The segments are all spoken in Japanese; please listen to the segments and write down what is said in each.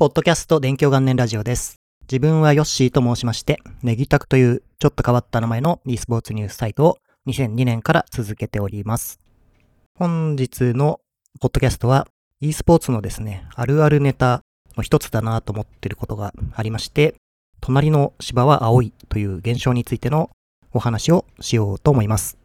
ポッドキャスト勉強元年ラジオです。自分はヨッシーと申しまして、ネギタクというちょっと変わった名前の e スポーツニュースサイトを2002年から続けております。本日のポッドキャストは e スポーツのですね、あるあるネタの一つだなと思っていることがありまして、隣の芝は青いという現象についてのお話をしようと思います。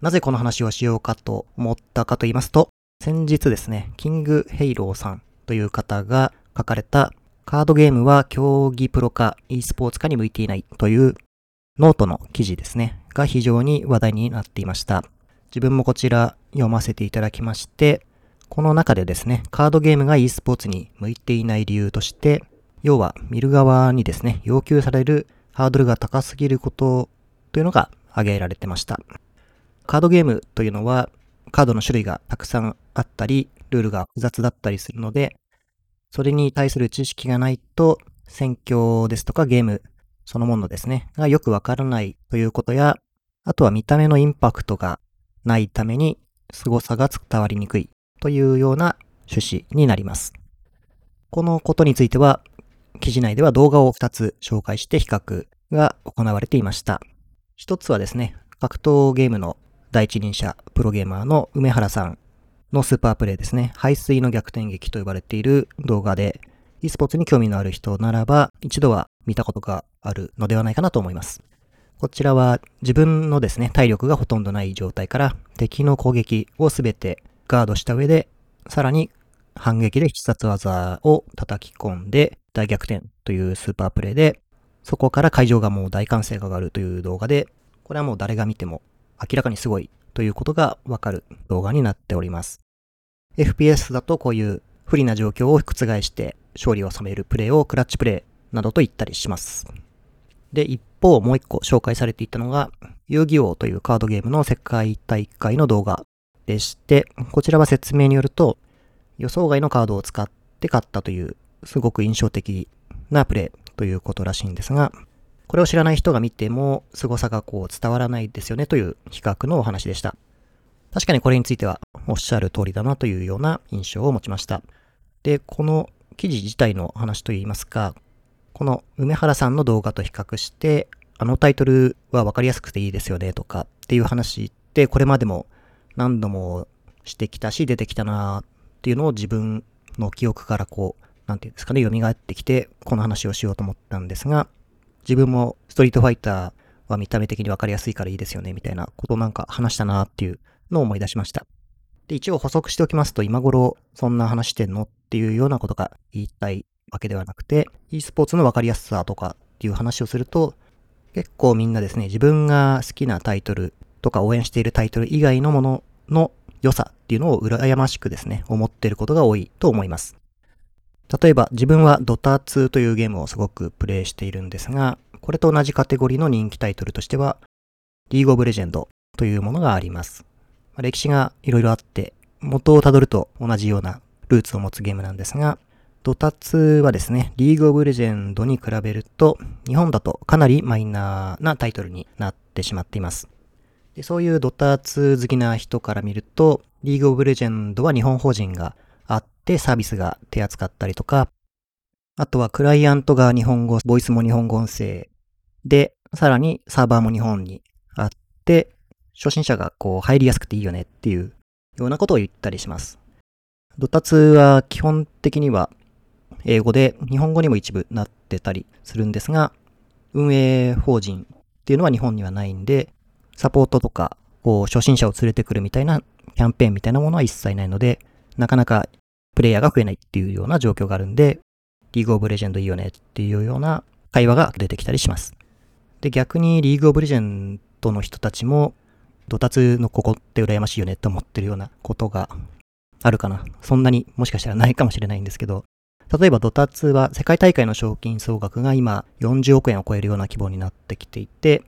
なぜこの話をしようかと思ったかと言いますと、先日ですね、キングヘイローさんという方が書かれたカードゲームは競技プロか e スポーツ化に向いていないというノートの記事ですね、が非常に話題になっていました。自分もこちら読ませていただきまして、この中でですね、カードゲームが e スポーツに向いていない理由として、要は見る側にですね、要求されるハードルが高すぎることというのが挙げられてました。カードゲームというのはカードの種類がたくさんあったり、ルールが複雑だったりするので、それに対する知識がないと、戦況ですとかゲームそのものですね、がよくわからないということや、あとは見た目のインパクトがないために凄さが伝わりにくいというような趣旨になります。このことについては、記事内では動画を2つ紹介して比較が行われていました。一つはですね、格闘ゲームの第一人者、プロゲーマーの梅原さんのスーパープレイですね。排水の逆転劇と呼ばれている動画で、e スポーツに興味のある人ならば、一度は見たことがあるのではないかなと思います。こちらは自分のですね、体力がほとんどない状態から敵の攻撃をすべてガードした上で、さらに反撃で必殺技を叩き込んで大逆転というスーパープレイで、そこから会場がもう大歓声が上がるという動画で、これはもう誰が見ても明らかにすごいということがわかる動画になっております。FPS だとこういう不利な状況を覆して勝利を収めるプレイをクラッチプレイなどと言ったりします。で、一方もう一個紹介されていたのが、遊戯王というカードゲームの世界大会の動画でして、こちらは説明によると、予想外のカードを使って勝ったという、すごく印象的なプレイということらしいんですが、これを知らない人が見ても凄さがこう伝わらないですよねという比較のお話でした。確かにこれについてはおっしゃる通りだなというような印象を持ちました。で、この記事自体の話といいますか、この梅原さんの動画と比較して、あのタイトルは分かりやすくていいですよねとかっていう話ってこれまでも何度もしてきたし出てきたなっていうのを自分の記憶からこう、なんていうんですかね、蘇ってきてこの話をしようと思ったんですが、自分もストリートファイターは見た目的に分かりやすいからいいですよねみたいなことなんか話したなっていうのを思い出しました。で、一応補足しておきますと、今頃そんな話してんのっていうようなことが言いたいわけではなくて、e スポーツの分かりやすさとかっていう話をすると、結構みんなですね、自分が好きなタイトルとか応援しているタイトル以外のものの良さっていうのを羨ましくですね、思っていることが多いと思います。例えば自分はドタ2というゲームをすごくプレイしているんですが、これと同じカテゴリーの人気タイトルとしては、リーグオブレジェンドというものがあります。歴史がいろいろあって、元をたどると同じようなルーツを持つゲームなんですが、ドタ2はですね、リーグオブレジェンドに比べると、日本だとかなりマイナーなタイトルになってしまっています。でそういうドタ2好きな人から見ると、リーグオブレジェンドは日本法人があってサービスが手厚かったりとか、あとはクライアントが日本語、ボイスも日本語音声で、さらにサーバーも日本にあって、初心者がこう入りやすくていいよねっていうようなことを言ったりします。ドタツは基本的には英語で日本語にも一部なってたりするんですが、運営法人っていうのは日本にはないんで、サポートとか、こう初心者を連れてくるみたいなキャンペーンみたいなものは一切ないので、なかなかプレイヤーが増えないっていうような状況があるんで、リーグオブレジェンドいいよねっていうような会話が出てきたりします。で、逆にリーグオブレジェンドの人たちも、ドタツのここって羨ましいよねって思ってるようなことがあるかな。そんなにもしかしたらないかもしれないんですけど、例えばドタツは世界大会の賞金総額が今40億円を超えるような規模になってきていて、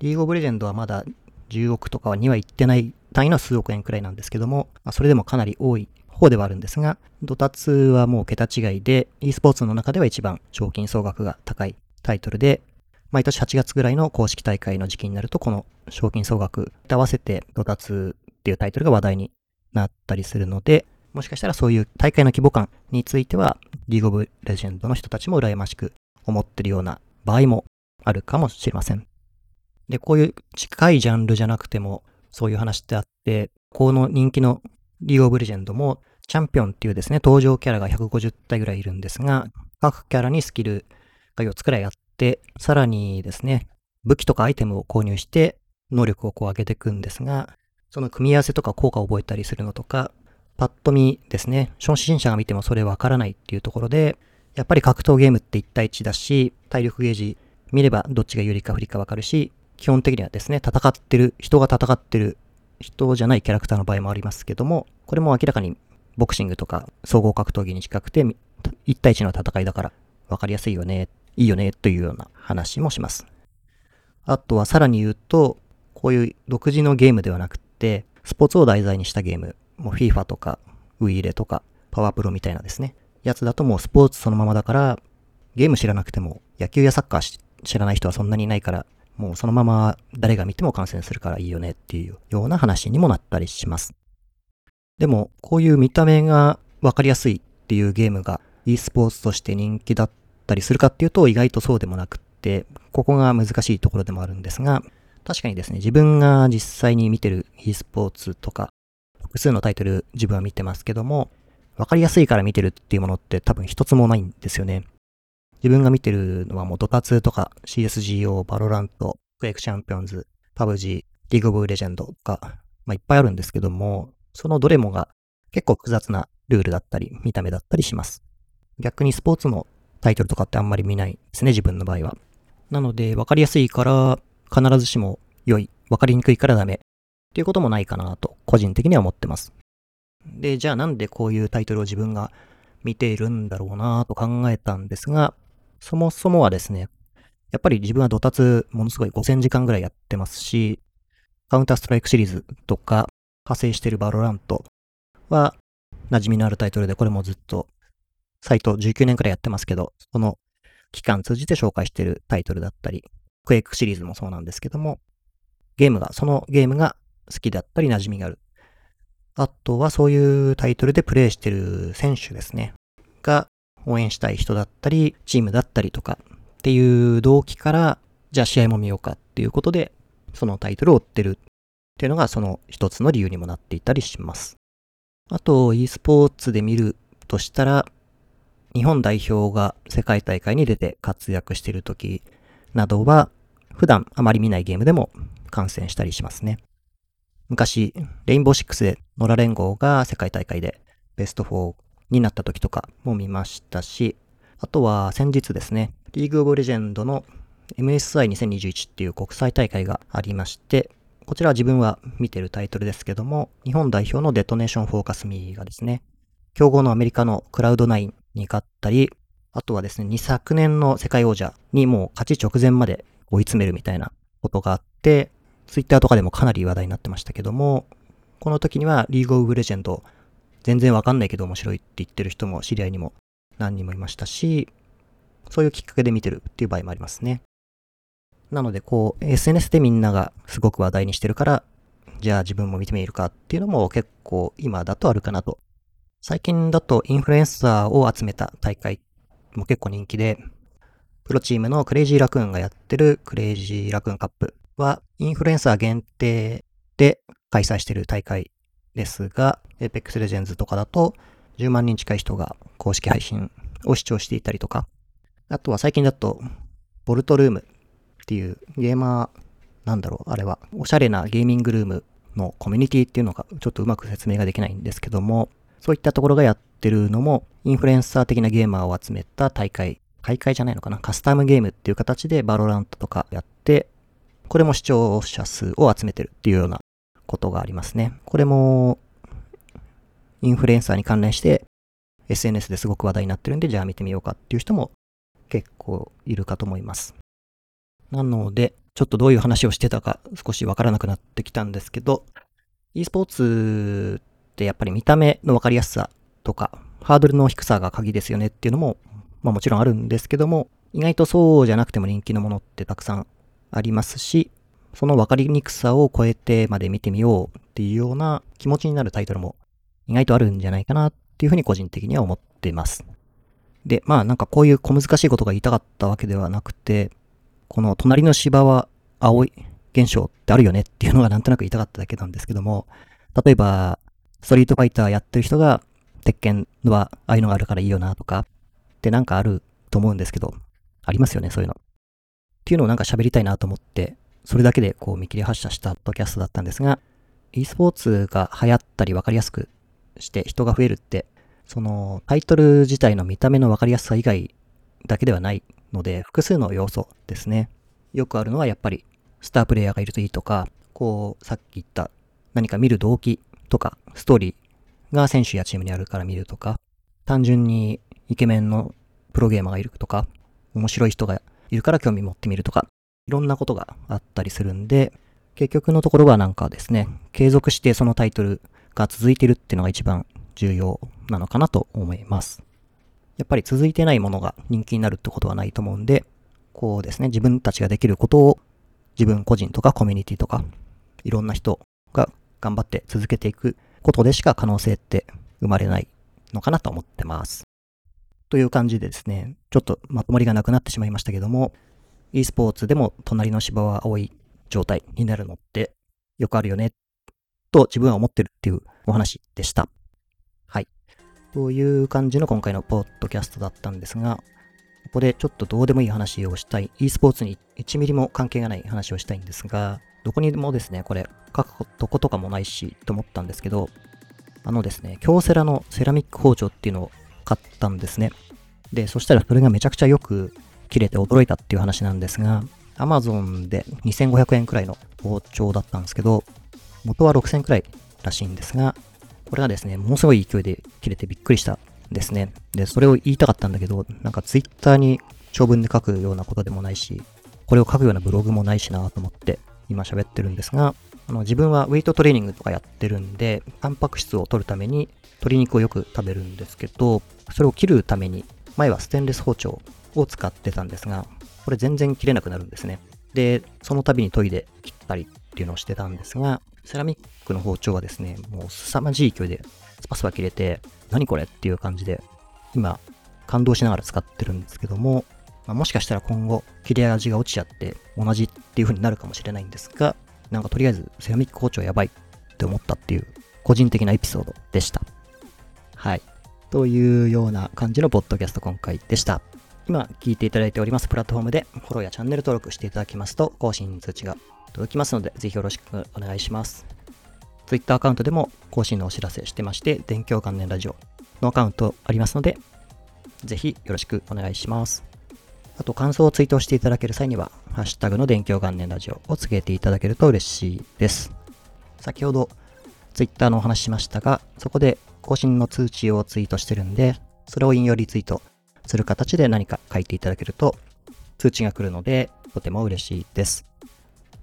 リーグオブレジェンドはまだ10億とかには行ってない単位の数億円くらいなんですけども、まあそれでもかなり多い方ではあるんですが、ドタツはもう桁違いで、e スポーツの中では一番賞金総額が高いタイトルで、毎年8月ぐらいの公式大会の時期になると、この賞金総額と合わせてドタツっていうタイトルが話題になったりするので、もしかしたらそういう大会の規模感については、リーグオブレジェンドの人たちも羨ましく思ってるような場合もあるかもしれません。で、こういう近いジャンルじゃなくても、そういう話ってあって、この人気のリーオブレジェンドも、チャンピオンっていうですね、登場キャラが150体ぐらいいるんですが、各キャラにスキルが4つくらいあって、さらにですね、武器とかアイテムを購入して、能力をこう上げていくんですが、その組み合わせとか効果を覚えたりするのとか、パッと見ですね、初心者が見てもそれわからないっていうところで、やっぱり格闘ゲームって1対1だし、体力ゲージ見ればどっちが有利か不利かわかるし、基本的にはですね、戦ってる、人が戦ってる、人じゃないキャラクターの場合もありますけども、これも明らかにボクシングとか総合格闘技に近くて、1対1の戦いだから分かりやすいよね、いいよね、というような話もします。あとはさらに言うと、こういう独自のゲームではなくて、スポーツを題材にしたゲーム、もう FIFA とか、ウィーレとか、パワープロみたいなですね、やつだともうスポーツそのままだから、ゲーム知らなくても、野球やサッカー知らない人はそんなにいないから、もうそのまま誰が見ても感染するからいいよねっていうような話にもなったりします。でも、こういう見た目がわかりやすいっていうゲームが e スポーツとして人気だったりするかっていうと意外とそうでもなくって、ここが難しいところでもあるんですが、確かにですね、自分が実際に見てる e スポーツとか、複数のタイトル自分は見てますけども、わかりやすいから見てるっていうものって多分一つもないんですよね。自分が見てるのはもう Dota 2とか CSGO、 VALORANT、 Quake Champions、 PUBG、 League of Legends とか、まあ、いっぱいあるんですけども、そのどれもが結構複雑なルールだったり、見た目だったりします。逆にスポーツのタイトルとかってあんまり見ないですね、自分の場合は。なので、わかりやすいから、必ずしも良い、わかりにくいからダメ、っていうこともないかなと、個人的には思ってます。で、じゃあなんでこういうタイトルを自分が見ているんだろうなと考えたんですが、そもそもはですね、やっぱり自分はドタツものすごい5000時間ぐらいやってますし、Counter-Strike シリーズとか、派生してる VALORANT は馴染みのあるタイトルでこれもずっとサイト19年くらいやってますけど、その期間通じて紹介してるタイトルだったり、 Quake シリーズもそうなんですけども、ゲームが、そのゲームが好きだったり馴染みがある。あとはそういうタイトルでプレイしてる選手ですね。が応援したい人だったり、チームだったりとかっていう動機から、じゃあ試合も見ようかっていうことで、そのタイトルを追ってるっていうのがその一つの理由にもなっていたりします。あと、e スポーツで見るとしたら、日本代表が世界大会に出て活躍している時などは、普段あまり見ないゲームでも観戦したりしますね。昔、レインボーシックスで野良連合が世界大会でベスト4になった時とかも見ましたし、あとは先日ですね、リーグオブレジェンドの MSI2021 っていう国際大会がありまして、こちらは自分は見てるタイトルですけども、日本代表のデトネーションフォーカスミーがですね、競合のアメリカのクラウド9に勝ったり、あとはですね、2昨年の世界王者にもう勝ち直前まで追い詰めるみたいなことがあって、ツイッターとかでもかなり話題になってましたけども、この時にはリーグオブレジェンド、全然わかんないけど面白いって言ってる人も知り合いにも何人もいましたし、そういうきっかけで見てるっていう場合もありますね。なので、こう、SNS でみんながすごく話題にしてるから、じゃあ自分も見てみるかっていうのも結構今だとあるかなと。最近だとインフルエンサーを集めた大会も結構人気で、プロチームのクレイジーラクーンがやってるクレイジーラクーンカップは、インフルエンサー限定で開催してる大会ですが、Apex Legends とかだと10万人近い人が公式配信を視聴していたりとか、あとは最近だと、 VAULTROOM っていうゲーマー、なんだろう、あれは、おしゃれなゲーミングルームのコミュニティっていうのがちょっとうまく説明ができないんですけども、そういったところがやってるのも、インフルエンサー的なゲーマーを集めた大会、大会じゃないのかな？カスタムゲームっていう形で VALORANT とかやって、これも視聴者数を集めてるっていうようなことがありますね。これも、インフルエンサーに関連して SNS ですごく話題になってるんで、じゃあ見てみようかっていう人も結構いるかと思います。なので、ちょっとどういう話をしてたか少しわからなくなってきたんですけど、e スポーツってやっぱり見た目のわかりやすさとか、ハードルの低さが鍵ですよねっていうのも、まあもちろんあるんですけども、意外とそうじゃなくても人気のものってたくさんありますし、そのわかりにくさを超えてまで見てみようっていうような気持ちになるタイトルも意外とあるんじゃないかなっていうふうに個人的には思っています。で、まあなんかこういう小難しいことが言いたかったわけではなくて、この隣の芝は青い現象ってあるよねっていうのがなんとなく言いたかっただけなんですけども、例えば、ストリートファイターやってる人が、鉄拳はああいうのがあるからいいよなとか、ってなんかあると思うんですけど、ありますよね、そういうの。っていうのをなんか喋りたいなと思って、それだけでこう見切り発車したポッドキャストだったんですが、e スポーツが流行ったり分かりやすくして人が増えるって、そのタイトル自体の見た目の分かりやすさ以外だけではないので、複数の要素ですね。よくあるのはやっぱりスタープレイヤーがいるといいとか、こう、さっき言った何か見る動機とか、ストーリーが選手やチームにあるから見るとか、単純にイケメンのプロゲーマーがいるとか、面白い人がいるから興味持ってみるとか、いろんなことがあったりするんで、結局のところはなんかですね、継続してそのタイトルが続いてるっていうのが一番重要なのかなと思います。やっぱり続いてないものが人気になるってことはないと思うんで、こうですね、自分たちができることを自分個人とかコミュニティとか、いろんな人が頑張って続けていくことでしか可能性って生まれないのかなと思ってます。という感じでですね、ちょっとまとまりがなくなってしまいましたけども、e スポーツでも隣の芝は青い状態になるのってよくあるよね、と自分は思ってるっていうお話でした。はい。という感じの今回のポッドキャストだったんですが、ここでちょっとどうでもいい話をしたい、e スポーツに1ミリも関係がない話をしたいんですが、どこにでもですね、これ書くとことかもないし、と思ったんですけど、あのですね、京セラのセラミック包丁っていうのを買ったんですね。で、そしたらそれがめちゃくちゃよく切れて驚いたっていう話なんですが、Amazon で2500円くらいの包丁だったんですけど、元は6000円くらいらしいんですが、これがですね、ものすごい勢いで切れてびっくりしたんですね。で、それを言いたかったんだけど、なんか Twitter に長文で書くようなことでもないし、これを書くようなブログもないしなと思って今喋ってるんですが、あの自分はウェイトトレーニングとかやってるんで、タンパク質を取るために鶏肉をよく食べるんですけど、それを切るために、前はステンレス包丁を使ってたんですが、これ全然切れなくなるんですね。で、その度に研いで切ったりっていうのをしてたんですが、セラミックの包丁はですね、もう凄まじい勢いでスパスパ切れて、何これっていう感じで、今、感動しながら使ってるんですけども、まあ、もしかしたら今後、切れ味が落ちちゃって同じっていう風になるかもしれないんですが、なんかとりあえずセラミック包丁やばいって思ったっていう個人的なエピソードでした。はい。というような感じのポッドキャスト今回でした。今聞いていただいておりますプラットフォームでフォローやチャンネル登録していただきますと更新通知が届きますのでぜひよろしくお願いします。Twitter アカウントでも更新のお知らせしてまして、電気関連ラジオのアカウントありますので、ぜひよろしくお願いします。あと感想をツイートしていただける際には、ハッシュタグの電気関連ラジオをつけていただけると嬉しいです。先ほど Twitter のお話ししましたが、そこで更新の通知をツイートしてるんで、それを引用リツイートする形で何か書いていただけると通知が来るので、とても嬉しいです。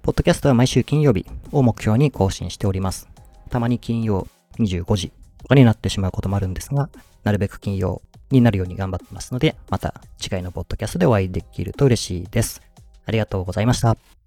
ポッドキャストは毎週金曜日を目標に更新しております。たまに金曜25時とかになってしまうこともあるんですが、なるべく金曜になるように頑張ってますので、また次回のポッドキャストでお会いできると嬉しいです。ありがとうございました。